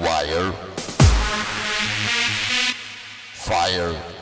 Wire. Fire.